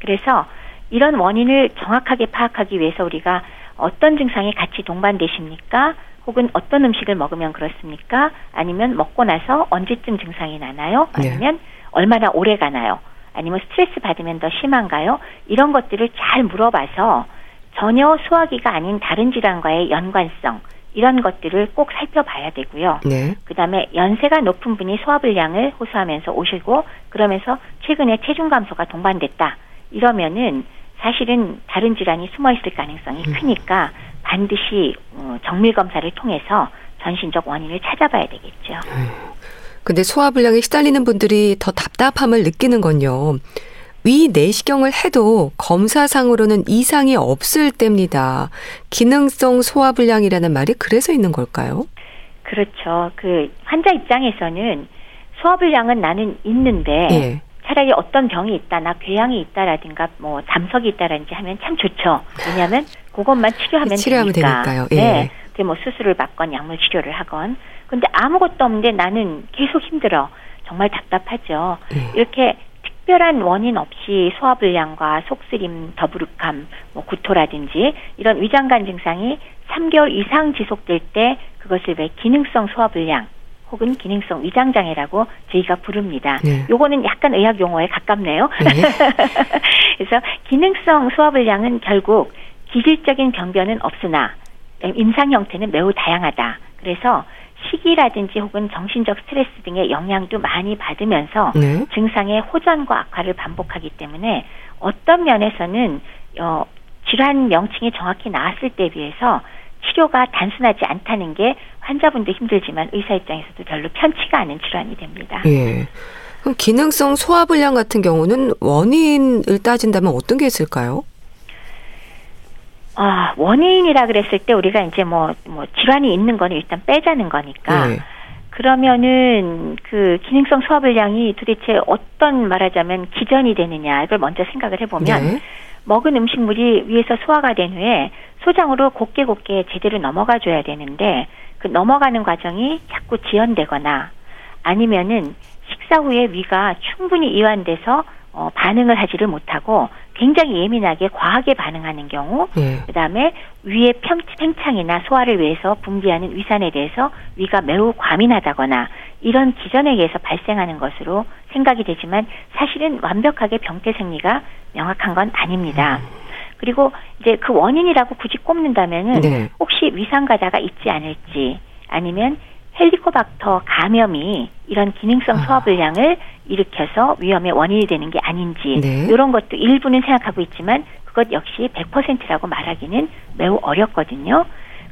그래서 이런 원인을 정확하게 파악하기 위해서 우리가 어떤 증상이 같이 동반되십니까? 혹은 어떤 음식을 먹으면 그렇습니까? 아니면 먹고 나서 언제쯤 증상이 나나요? 네. 아니면 네. 얼마나 오래 가나요? 아니면 스트레스 받으면 더 심한가요? 이런 것들을 잘 물어봐서 전혀 소화기가 아닌 다른 질환과의 연관성 이런 것들을 꼭 살펴봐야 되고요. 네. 그다음에 연세가 높은 분이 소화불량을 호소하면서 오시고 그러면서 최근에 체중 감소가 동반됐다. 이러면은 사실은 다른 질환이 숨어 있을 가능성이 음. 크니까 반드시 어, 정밀 검사를 통해서 전신적 원인을 찾아봐야 되겠죠. 음. 근데 소화불량에 시달리는 분들이 더 답답함을 느끼는 건요. 위 내시경을 해도 검사상으로는 이상이 없을 때입니다. 기능성 소화불량이라는 말이 그래서 있는 걸까요? 그렇죠. 그 환자 입장에서는 소화불량은 나는 있는데 예. 차라리 어떤 병이 있다, 나 괴양이 있다라든가 뭐 잠석이 있다라든지 하면 참 좋죠. 왜냐하면 그것만 치료하면, 치료하면 되니까. 되니까요. 예. 네. 그게 뭐 수술을 받건 약물 치료를 하건. 근데 아무것도 없는데 나는 계속 힘들어. 정말 답답하죠. 예. 이렇게 특별한 원인 없이 소화불량과 속쓰림, 더부룩함, 뭐 구토라든지 이런 위장관 증상이 3개월 이상 지속될 때 그것을 왜 기능성 소화불량 혹은 기능성 위장 장애라고 저희가 부릅니다. 네. 요거는 약간 의학 용어에 가깝네요. 네. 그래서 기능성 소화불량은 결국 기질적인 병변은 없으나 임상 형태는 매우 다양하다. 그래서 식이라든지 혹은 정신적 스트레스 등의 영향도 많이 받으면서 네. 증상의 호전과 악화를 반복하기 때문에 어떤 면에서는 어, 질환 명칭이 정확히 나왔을 때 비해서 치료가 단순하지 않다는 게 환자분도 힘들지만 의사 입장에서도 별로 편치가 않은 질환이 됩니다. 예. 그럼 기능성 소화불량 같은 경우는 원인을 따진다면 어떤 게 있을까요? 아, 원인이라 그랬을 때 우리가 이제 뭐, 뭐, 질환이 있는 거는 일단 빼자는 거니까. 네. 그러면은 그 기능성 소화불량이 도대체 어떤 말하자면 기전이 되느냐 이걸 먼저 생각을 해보면 네. 먹은 음식물이 위에서 소화가 된 후에 소장으로 곱게 곱게 제대로 넘어가 줘야 되는데 그 넘어가는 과정이 자꾸 지연되거나 아니면은 식사 후에 위가 충분히 이완돼서 어, 반응을 하지를 못하고 굉장히 예민하게 과하게 반응하는 경우, 네. 그다음에 위의 평, 팽창이나 소화를 위해서 분비하는 위산에 대해서 위가 매우 과민하다거나 이런 기전에 의해서 발생하는 것으로 생각이 되지만 사실은 완벽하게 병태 생리가 명확한 건 아닙니다. 음. 그리고 이제 그 원인이라고 굳이 꼽는다면은 네. 혹시 위산과자가 있지 않을지 아니면 헬리코박터 감염이 이런 기능성 아. 소화불량을 일으켜서 위험의 원인이 되는 게 아닌지 네. 이런 것도 일부는 생각하고 있지만 그것 역시 100%라고 말하기는 매우 어렵거든요.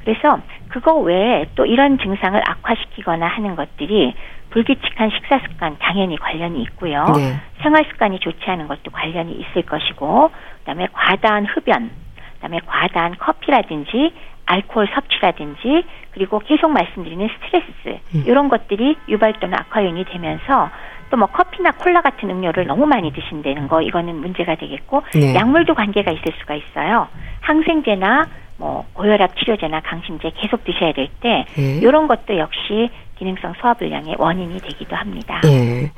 그래서 그거 외에 또 이런 증상을 악화시키거나 하는 것들이 불규칙한 식사 습관 당연히 관련이 있고요. 네. 생활 습관이 좋지 않은 것도 관련이 있을 것이고, 그다음에 과다한 흡연, 그다음에 과다한 커피라든지 알코올 섭취라든지 그리고 계속 말씀드리는 스트레스 음. 이런 것들이 유발 또는 악화 요인이 되면서 또 뭐 커피나 콜라 같은 음료를 너무 많이 드신다는 거 이거는 문제가 되겠고 네. 약물도 관계가 있을 수가 있어요. 항생제나 뭐 고혈압 치료제나 강심제 계속 드셔야 될때 네. 이런 것도 역시 기능성 소화불량의 원인이 되기도 합니다. 네.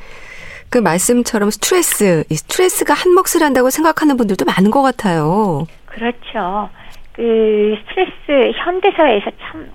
그 말씀처럼 스트레스, 이 스트레스가 한 몫을 한다고 생각하는 분들도 많은 것 같아요. 그렇죠. 그 스트레스 현대사회에서 참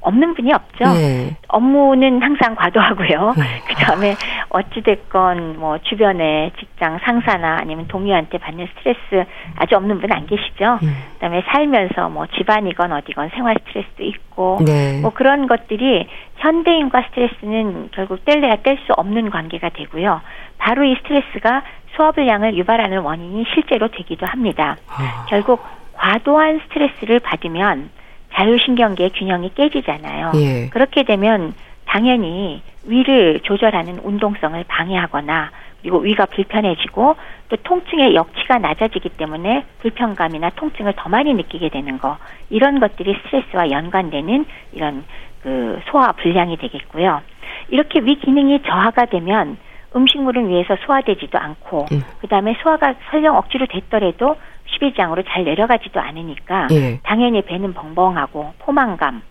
없는 분이 없죠. 네. 업무는 항상 과도하고요. 네. 그 다음에 어찌됐건 뭐 주변에 직장 상사나 아니면 동료한테 받는 스트레스 아주 없는 분 안 계시죠. 네. 그 다음에 살면서 뭐 집안이건 어디건 생활 스트레스도 있고 네. 뭐 그런 것들이 현대인과 스트레스는 결국 뗄래야 뗄 수 없는 관계가 되고요. 바로 이 스트레스가 소화불량을 유발하는 원인이 실제로 되기도 합니다. 아. 결국 과도한 스트레스를 받으면 자율신경계의 균형이 깨지잖아요. 예. 그렇게 되면 당연히 위를 조절하는 운동성을 방해하거나 그리고 위가 불편해지고 또 통증의 역치가 낮아지기 때문에 불편감이나 통증을 더 많이 느끼게 되는 거 이런 것들이 스트레스와 연관되는 이런 그 소화 불량이 되겠고요. 이렇게 위 기능이 저하가 되면 음식물은 위에서 소화되지도 않고 음. 그다음에 소화가 설령 억지로 됐더라도 십이장으로 잘 내려가지도 않으니까 예. 당연히 배는 벙벙하고 포만감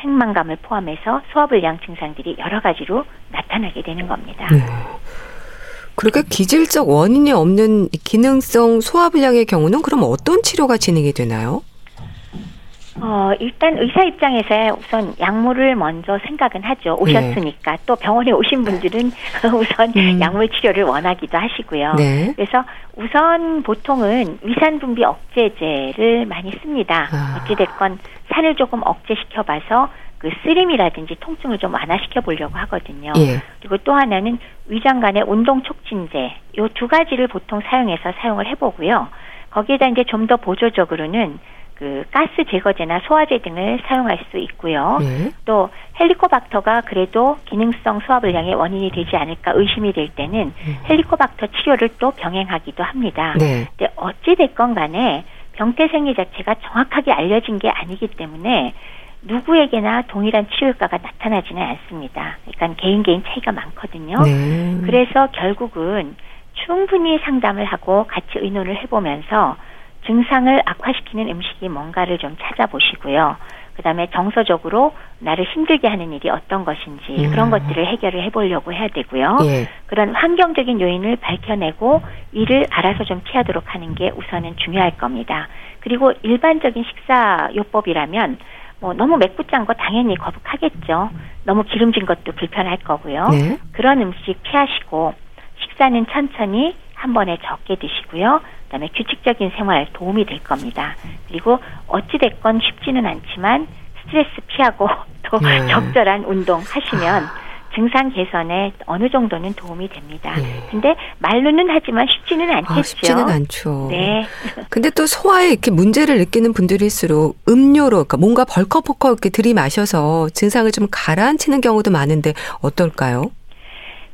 생만감을 포함해서 소화불량 증상들이 여러 가지로 나타나게 되는 겁니다. 네. 그렇게 기질적 원인이 없는 기능성 소화불량의 경우는 그럼 어떤 치료가 진행이 되나요? 어, 일단 의사 입장에서 우선 약물을 먼저 생각은 하죠. 오셨으니까. 네. 또 병원에 오신 분들은 우선 음. 약물 치료를 원하기도 하시고요. 네. 그래서 우선 보통은 위산 분비 억제제를 많이 씁니다. 아. 어찌됐건 산을 조금 억제시켜 봐서 그 쓰림이라든지 통증을 좀 완화시켜 보려고 하거든요. 예. 그리고 또 하나는 위장 간의 운동 촉진제 요 두 가지를 보통 사용해서 사용을 해보고요. 거기에다 이제 좀 더 보조적으로는 그 가스 제거제나 소화제 등을 사용할 수 있고요. 네. 또 헬리코박터가 그래도 기능성 소화불량의 원인이 되지 않을까 의심이 될 때는 음. 헬리코박터 치료를 또 병행하기도 합니다. 네. 근데 어찌 됐건 간에 병태 생리 자체가 정확하게 알려진 게 아니기 때문에 누구에게나 동일한 치료 효과가 나타나지는 않습니다. 그러니까 개인 개인 차이가 많거든요. 네. 그래서 결국은 충분히 상담을 하고 같이 의논을 해보면서 증상을 악화시키는 음식이 뭔가를 좀 찾아보시고요. 그다음에 정서적으로 나를 힘들게 하는 일이 어떤 것인지 음. 그런 것들을 해결을 해보려고 해야 되고요. 예. 그런 환경적인 요인을 밝혀내고 이를 알아서 좀 피하도록 하는 게 우선은 중요할 겁니다. 그리고 일반적인 식사 요법이라면 뭐 너무 맵고 짠 거 당연히 거북하겠죠. 너무 기름진 것도 불편할 거고요. 네. 그런 음식 피하시고 식사는 천천히 한 번에 적게 드시고요. 그다음에 규칙적인 생활 도움이 될 겁니다. 그리고 어찌 됐건 쉽지는 않지만 스트레스 피하고 또 네. 적절한 운동 하시면 아. 증상 개선에 어느 정도는 도움이 됩니다. 네. 근데 말로는 하지만 쉽지는 아, 않겠죠. 아, 쉽지는 않죠. 네. 근데 또 소화에 이렇게 문제를 느끼는 분들일수록 음료로 그러니까 뭔가 벌컥벌컥 이렇게 들이마셔서 증상을 좀 가라앉히는 경우도 많은데 어떨까요?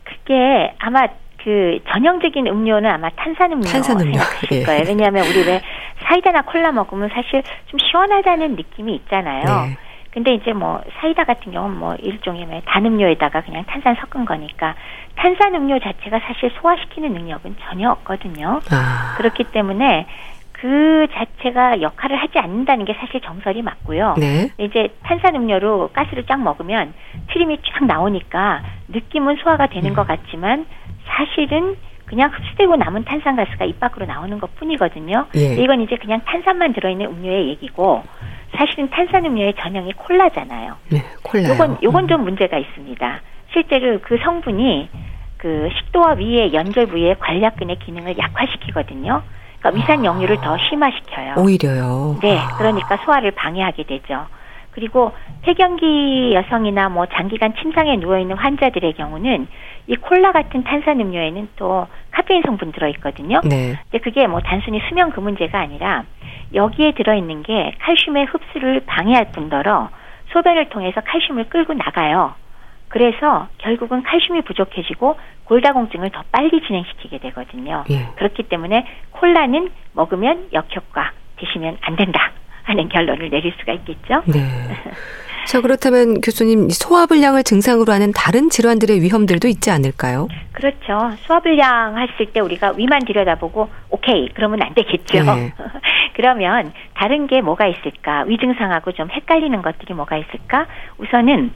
그게 아마 그 전형적인 음료는 아마 탄산음료 탄산음료 예. 거예요. 왜냐하면 우리 왜 사이다나 콜라 먹으면 사실 좀 시원하다는 느낌이 있잖아요. 네. 근데 이제 뭐 사이다 같은 경우는 뭐 일종의 뭐 단음료에다가 그냥 탄산 섞은 거니까 탄산 음료 자체가 사실 소화시키는 능력은 전혀 없거든요. 아. 그렇기 때문에 그 자체가 역할을 하지 않는다는 게 사실 정설이 맞고요. 네. 이제 탄산 음료로 가스를 쫙 먹으면 트림이 쫙 나오니까 느낌은 소화가 되는 음. 것 같지만 사실은 그냥 흡수되고 남은 탄산가스가 입 밖으로 나오는 것 뿐이거든요. 예. 이건 이제 그냥 탄산만 들어있는 음료의 얘기고 사실은 탄산음료의 전형이 콜라잖아요. 네, 콜라. 요건 요건 음. 좀 문제가 있습니다. 실제로 그 성분이 그 식도와 위의 연결 부위의 관략근의 기능을 약화시키거든요. 그러니까 위산 역류를 아. 더 심화시켜요. 오히려요. 네, 그러니까 소화를 방해하게 되죠. 그리고 폐경기 여성이나 뭐 장기간 침상에 누워 있는 환자들의 경우는 이 콜라 같은 탄산 음료에는 또 카페인 성분 들어 있거든요. 네. 근데 그게 뭐 단순히 수면 그 문제가 아니라 여기에 들어 있는 게 칼슘의 흡수를 방해할 뿐더러 소변을 통해서 칼슘을 끌고 나가요. 그래서 결국은 칼슘이 부족해지고 골다공증을 더 빨리 진행시키게 되거든요. 예. 그렇기 때문에 콜라는 먹으면 역효과 드시면 안 된다 하는 결론을 내릴 수가 있겠죠. 네. 자, 그렇다면 교수님, 소화불량을 증상으로 하는 다른 질환들의 위험들도 있지 않을까요? 그렇죠. 소화불량 했을 때 우리가 위만 들여다보고, 오케이, 그러면 안 되겠죠. 네. 그러면 다른 게 뭐가 있을까? 위 증상하고 좀 헷갈리는 것들이 뭐가 있을까? 우선은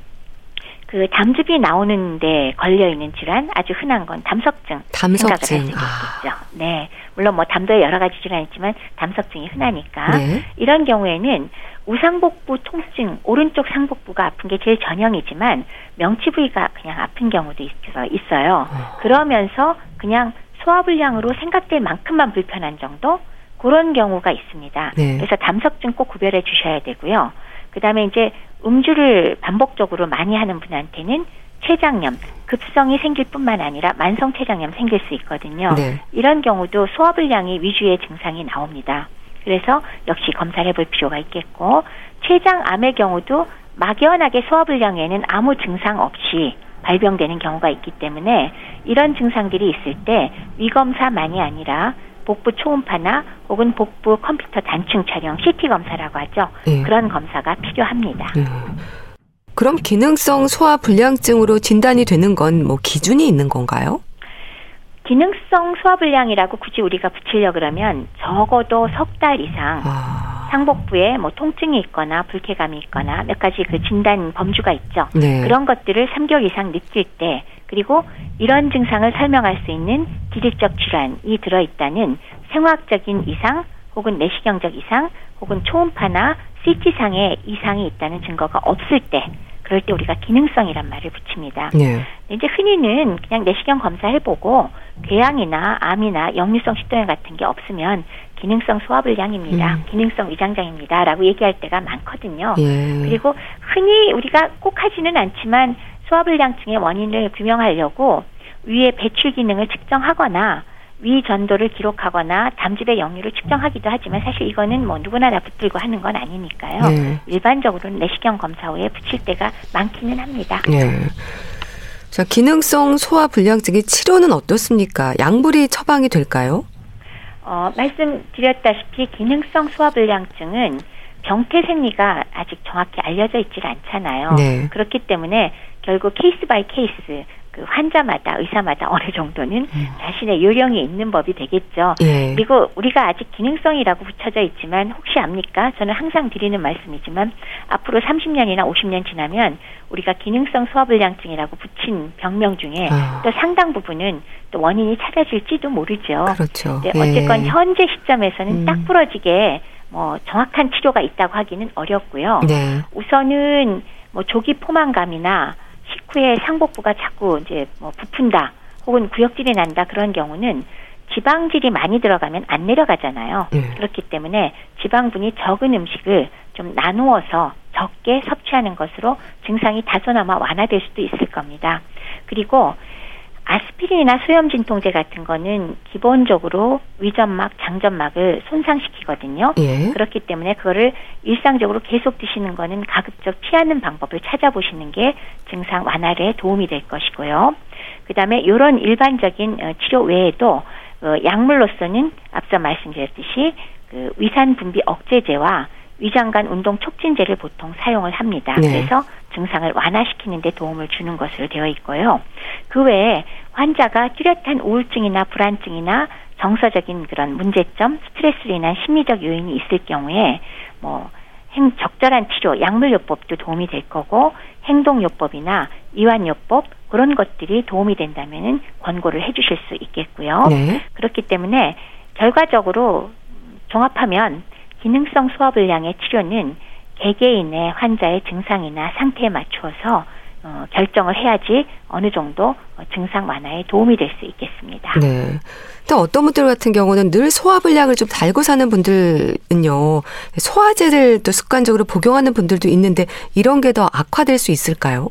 그 담즙이 나오는데 걸려 있는 질환 아주 흔한 건 담석증 담석증 생각을 할수 아. 네 물론 뭐 담도에 여러 가지 질환이 있지만 담석증이 흔하니까 네. 이런 경우에는 우상복부 통증 오른쪽 상복부가 아픈 게 제일 전형이지만 명치 부위가 그냥 아픈 경우도 있어 있어요. 어. 그러면서 그냥 소화불량으로 생각될 만큼만 불편한 정도 그런 경우가 있습니다. 네. 그래서 담석증 꼭 구별해 주셔야 되고요. 그다음에 이제 음주를 반복적으로 많이 하는 분한테는 췌장염, 급성이 생길 뿐만 아니라 만성 췌장염 생길 수 있거든요. 네. 이런 경우도 소화불량이 위주의 증상이 나옵니다. 그래서 역시 검사를 해볼 필요가 있겠고 췌장암의 경우도 막연하게 소화불량에는 아무 증상 없이 발병되는 경우가 있기 때문에 이런 증상들이 있을 때 위검사만이 아니라 복부 초음파나 혹은 복부 컴퓨터 단층 촬영 CT 검사라고 하죠. 네. 그런 검사가 필요합니다. 네. 그럼 기능성 소화 불량증으로 진단이 되는 건 뭐 기준이 있는 건가요? 기능성 소화불량이라고 굳이 우리가 붙이려 그러면 적어도 석 달 이상 아. 상복부에 뭐 통증이 있거나 불쾌감이 있거나 몇 가지 그 진단 범주가 있죠. 네. 그런 것들을 3개월 이상 느낄 때 그리고 이런 증상을 설명할 수 있는 기질적 질환이 들어있다는 생화학적인 이상 혹은 내시경적 이상 혹은 초음파나 CT상의 이상이 있다는 증거가 없을 때 그럴 때 우리가 기능성이란 말을 붙입니다. 네. 이제 흔히는 그냥 내시경 검사해보고 궤양이나 암이나 역류성 식도염 같은 게 없으면 기능성 소화불량입니다. 음. 기능성 위장장입니다 라고 얘기할 때가 많거든요. 예. 그리고 흔히 우리가 꼭 하지는 않지만 소화불량증의 원인을 규명하려고 위의 배출 기능을 측정하거나 위 전도를 기록하거나 담즙의 역류를 측정하기도 하지만 사실 이거는 뭐 누구나 다 붙들고 하는 건 아니니까요. 네. 일반적으로는 내시경 검사 후에 붙일 때가 많기는 합니다. 네. 자, 기능성 소화 불량증의 치료는 어떻습니까? 약물이 처방이 될까요? 어, 말씀드렸다시피 기능성 소화 불량증은 병태 생리가 아직 정확히 알려져 있질 않잖아요. 네. 그렇기 때문에 결국 case by case 그 환자마다 의사마다 어느 정도는 음. 자신의 요령이 있는 법이 되겠죠. 예. 그리고 우리가 아직 기능성이라고 붙여져 있지만 혹시 압니까? 저는 항상 드리는 말씀이지만 앞으로 30년이나 50년 지나면 우리가 기능성 소화불량증이라고 붙인 병명 중에 아. 또 상당 부분은 또 원인이 찾아질지도 모르죠. 그렇죠. 네, 어쨌건 예. 현재 시점에서는 음. 딱 부러지게 뭐 정확한 치료가 있다고 하기는 어렵고요. 네. 우선은 뭐 조기 포만감이나 식후에 상복부가 자꾸 이제 뭐 부푼다 혹은 구역질이 난다 그런 경우는 지방질이 많이 들어가면 안 내려가잖아요. 네. 그렇기 때문에 지방분이 적은 음식을 좀 나누어서 적게 섭취하는 것으로 증상이 다소나마 완화될 수도 있을 겁니다. 그리고 아스피린이나 수염 진통제 같은 거는 기본적으로 위점막, 장점막을 손상시키거든요. 예. 그렇기 때문에 그거를 일상적으로 계속 드시는 거는 가급적 피하는 방법을 찾아보시는 게 증상 완화에 도움이 될 것이고요. 그다음에 이런 일반적인 어, 치료 외에도 어, 약물로서는 앞서 말씀드렸듯이 그 위산 분비 억제제와 위장관 운동 촉진제를 보통 사용을 합니다. 네. 그래서 증상을 완화시키는 데 도움을 주는 것으로 되어 있고요. 그 외에 환자가 뚜렷한 우울증이나 불안증이나 정서적인 그런 문제점, 스트레스로 인한 심리적 요인이 있을 경우에 뭐 행, 적절한 치료, 약물요법도 도움이 될 거고 행동요법이나 이완요법 그런 것들이 도움이 된다면은 권고를 해주실 수 있겠고요. 네. 그렇기 때문에 결과적으로 종합하면 기능성 소화불량의 치료는 개개인의 환자의 증상이나 상태에 맞추어서 어, 결정을 해야지 어느 정도 어, 증상 완화에 도움이 될 수 있겠습니다. 네. 또 어떤 분들 같은 경우는 늘 소화불량을 좀 달고 사는 분들은요, 소화제를 또 습관적으로 복용하는 분들도 있는데 이런 게 더 악화될 수 있을까요?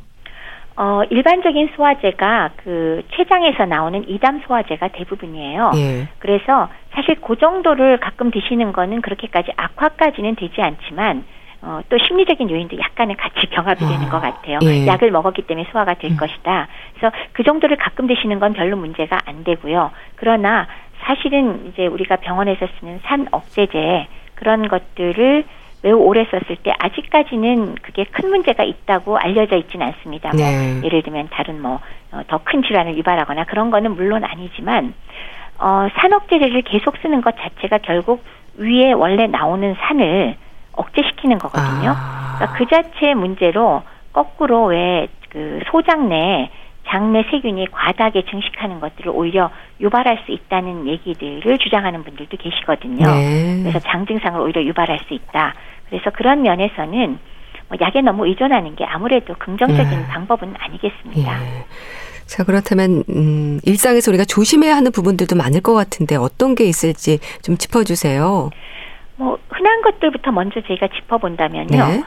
어, 일반적인 소화제가 그 췌장에서 나오는 이담 소화제가 대부분이에요. 예. 그래서 사실 그 정도를 가끔 드시는 거는 그렇게까지 악화까지는 되지 않지만 어, 또 심리적인 요인도 약간은 같이 경합이 아, 되는 것 같아요. 예. 약을 먹었기 때문에 소화가 될 음. 것이다. 그래서 그 정도를 가끔 드시는 건 별로 문제가 안 되고요. 그러나 사실은 이제 우리가 병원에서 쓰는 산 억제제 그런 것들을 매우 오래 썼을 때 아직까지는 그게 큰 문제가 있다고 알려져 있지는 않습니다. 뭐 네. 예를 들면 다른 뭐 더큰 어, 질환을 유발하거나 그런 거는 물론 아니지만 어, 산억제제를 계속 쓰는 것 자체가 결국 위에 원래 나오는 산을 억제시키는 거거든요. 아. 그러니까 그 자체의 문제로 거꾸로 왜 그 소장 내 장내 세균이 과다하게 증식하는 것들을 오히려 유발할 수 있다는 얘기들을 주장하는 분들도 계시거든요. 네. 그래서 장 증상을 오히려 유발할 수 있다. 그래서 그런 면에서는 뭐 약에 너무 의존하는 게 아무래도 긍정적인 네. 방법은 아니겠습니다. 네. 자, 그렇다면, 음, 일상에서 우리가 조심해야 하는 부분들도 많을 것 같은데 어떤 게 있을지 좀 짚어주세요. 뭐, 흔한 것들부터 먼저 저희가 짚어본다면요. 네.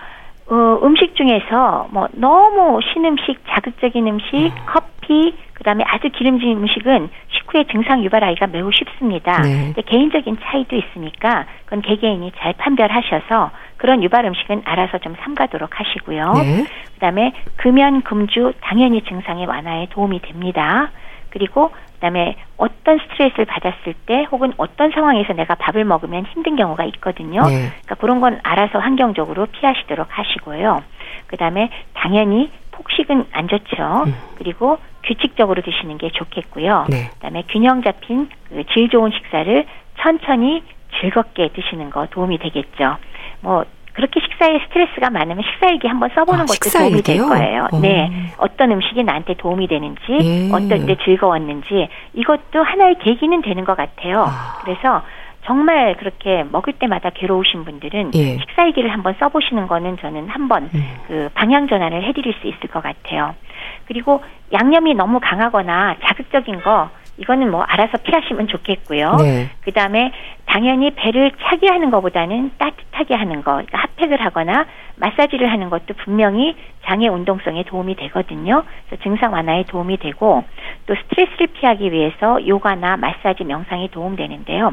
어, 음식 중에서 뭐 너무 신 음식, 자극적인 음식, 음. 커피, 그다음에 아주 기름진 음식은 식후에 증상 유발하기가 매우 쉽습니다. 네. 개인적인 차이도 있으니까 그건 개개인이 잘 판별하셔서 그런 유발 음식은 알아서 좀 삼가도록 하시고요. 네. 그다음에 금연, 금주 당연히 증상의 완화에 도움이 됩니다. 그리고 그다음에 어떤 스트레스를 받았을 때 혹은 어떤 상황에서 내가 밥을 먹으면 힘든 경우가 있거든요. 네. 그러니까 그런 건 알아서 환경적으로 피하시도록 하시고요. 그다음에 당연히 폭식은 안 좋죠. 음. 그리고 규칙적으로 드시는 게 좋겠고요. 네. 그다음에 균형 잡힌 그 질 좋은 식사를 천천히 즐겁게 드시는 거 도움이 되겠죠. 뭐 그렇게 식사에 스트레스가 많으면 식사일기 한번 써보는 아, 것도 도움이 될 거예요. 오. 어. 네. 어떤 음식이 나한테 도움이 되는지, 예. 어떨 때 즐거웠는지, 이것도 하나의 계기는 되는 것 같아요. 아. 그래서 정말 그렇게 먹을 때마다 괴로우신 분들은 예. 식사일기를 한번 써보시는 거는 저는 한번 음. 그 방향 전환을 해드릴 수 있을 것 같아요. 그리고 양념이 너무 강하거나 자극적인 거 이거는 뭐 알아서 피하시면 좋겠고요. 네. 그 다음에 당연히 배를 차게 하는 것보다는 따뜻하게 하는 거, 그러니까 핫팩을 하거나 마사지를 하는 것도 분명히 장의 운동성에 도움이 되거든요. 그래서 증상 완화에 도움이 되고 또 스트레스를 피하기 위해서 요가나 마사지, 명상이 도움되는데요.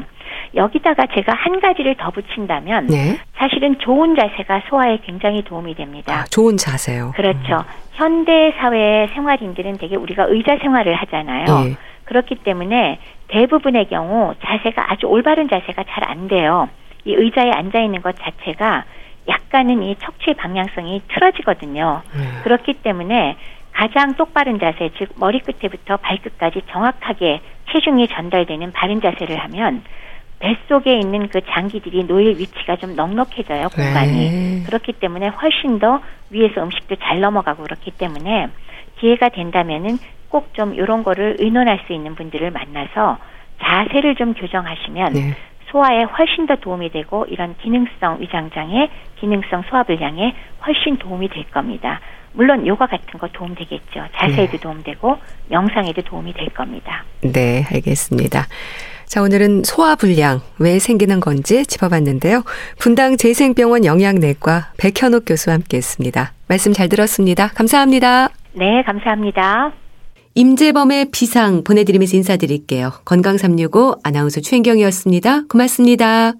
여기다가 제가 한 가지를 더 붙인다면 네. 사실은 좋은 자세가 소화에 굉장히 도움이 됩니다. 아, 좋은 자세요. 그렇죠. 음. 현대 사회 생활인들은 되게 우리가 의자 생활을 하잖아요. 네. 그렇기 때문에 대부분의 경우 자세가 아주 올바른 자세가 잘 안 돼요. 이 의자에 앉아 있는 것 자체가 약간은 이 척추의 방향성이 틀어지거든요. 음. 그렇기 때문에 가장 똑바른 자세, 즉 머리 끝에부터 발끝까지 정확하게 체중이 전달되는 바른 자세를 하면 뱃속에 있는 그 장기들이 놓일 위치가 좀 넉넉해져요, 공간이. 네. 그렇기 때문에 훨씬 더 위에서 음식도 잘 넘어가고 그렇기 때문에 기회가 된다면은 꼭 좀 이런 거를 의논할 수 있는 분들을 만나서 자세를 좀 교정하시면 네. 소화에 훨씬 더 도움이 되고 이런 기능성 위장장애, 기능성 소화불량에 훨씬 도움이 될 겁니다. 물론 요가 같은 거 도움 되겠죠. 자세에도 네. 도움 되고 명상에도 도움이 될 겁니다. 네, 알겠습니다. 자, 오늘은 소화불량 왜 생기는 건지 짚어봤는데요. 분당 재생병원 영양내과 백현옥 교수와 함께했습니다. 말씀 잘 들었습니다. 감사합니다. 네, 감사합니다. 임재범의 비상 보내드리면서 인사드릴게요. 건강365 아나운서 최인경이었습니다. 고맙습니다.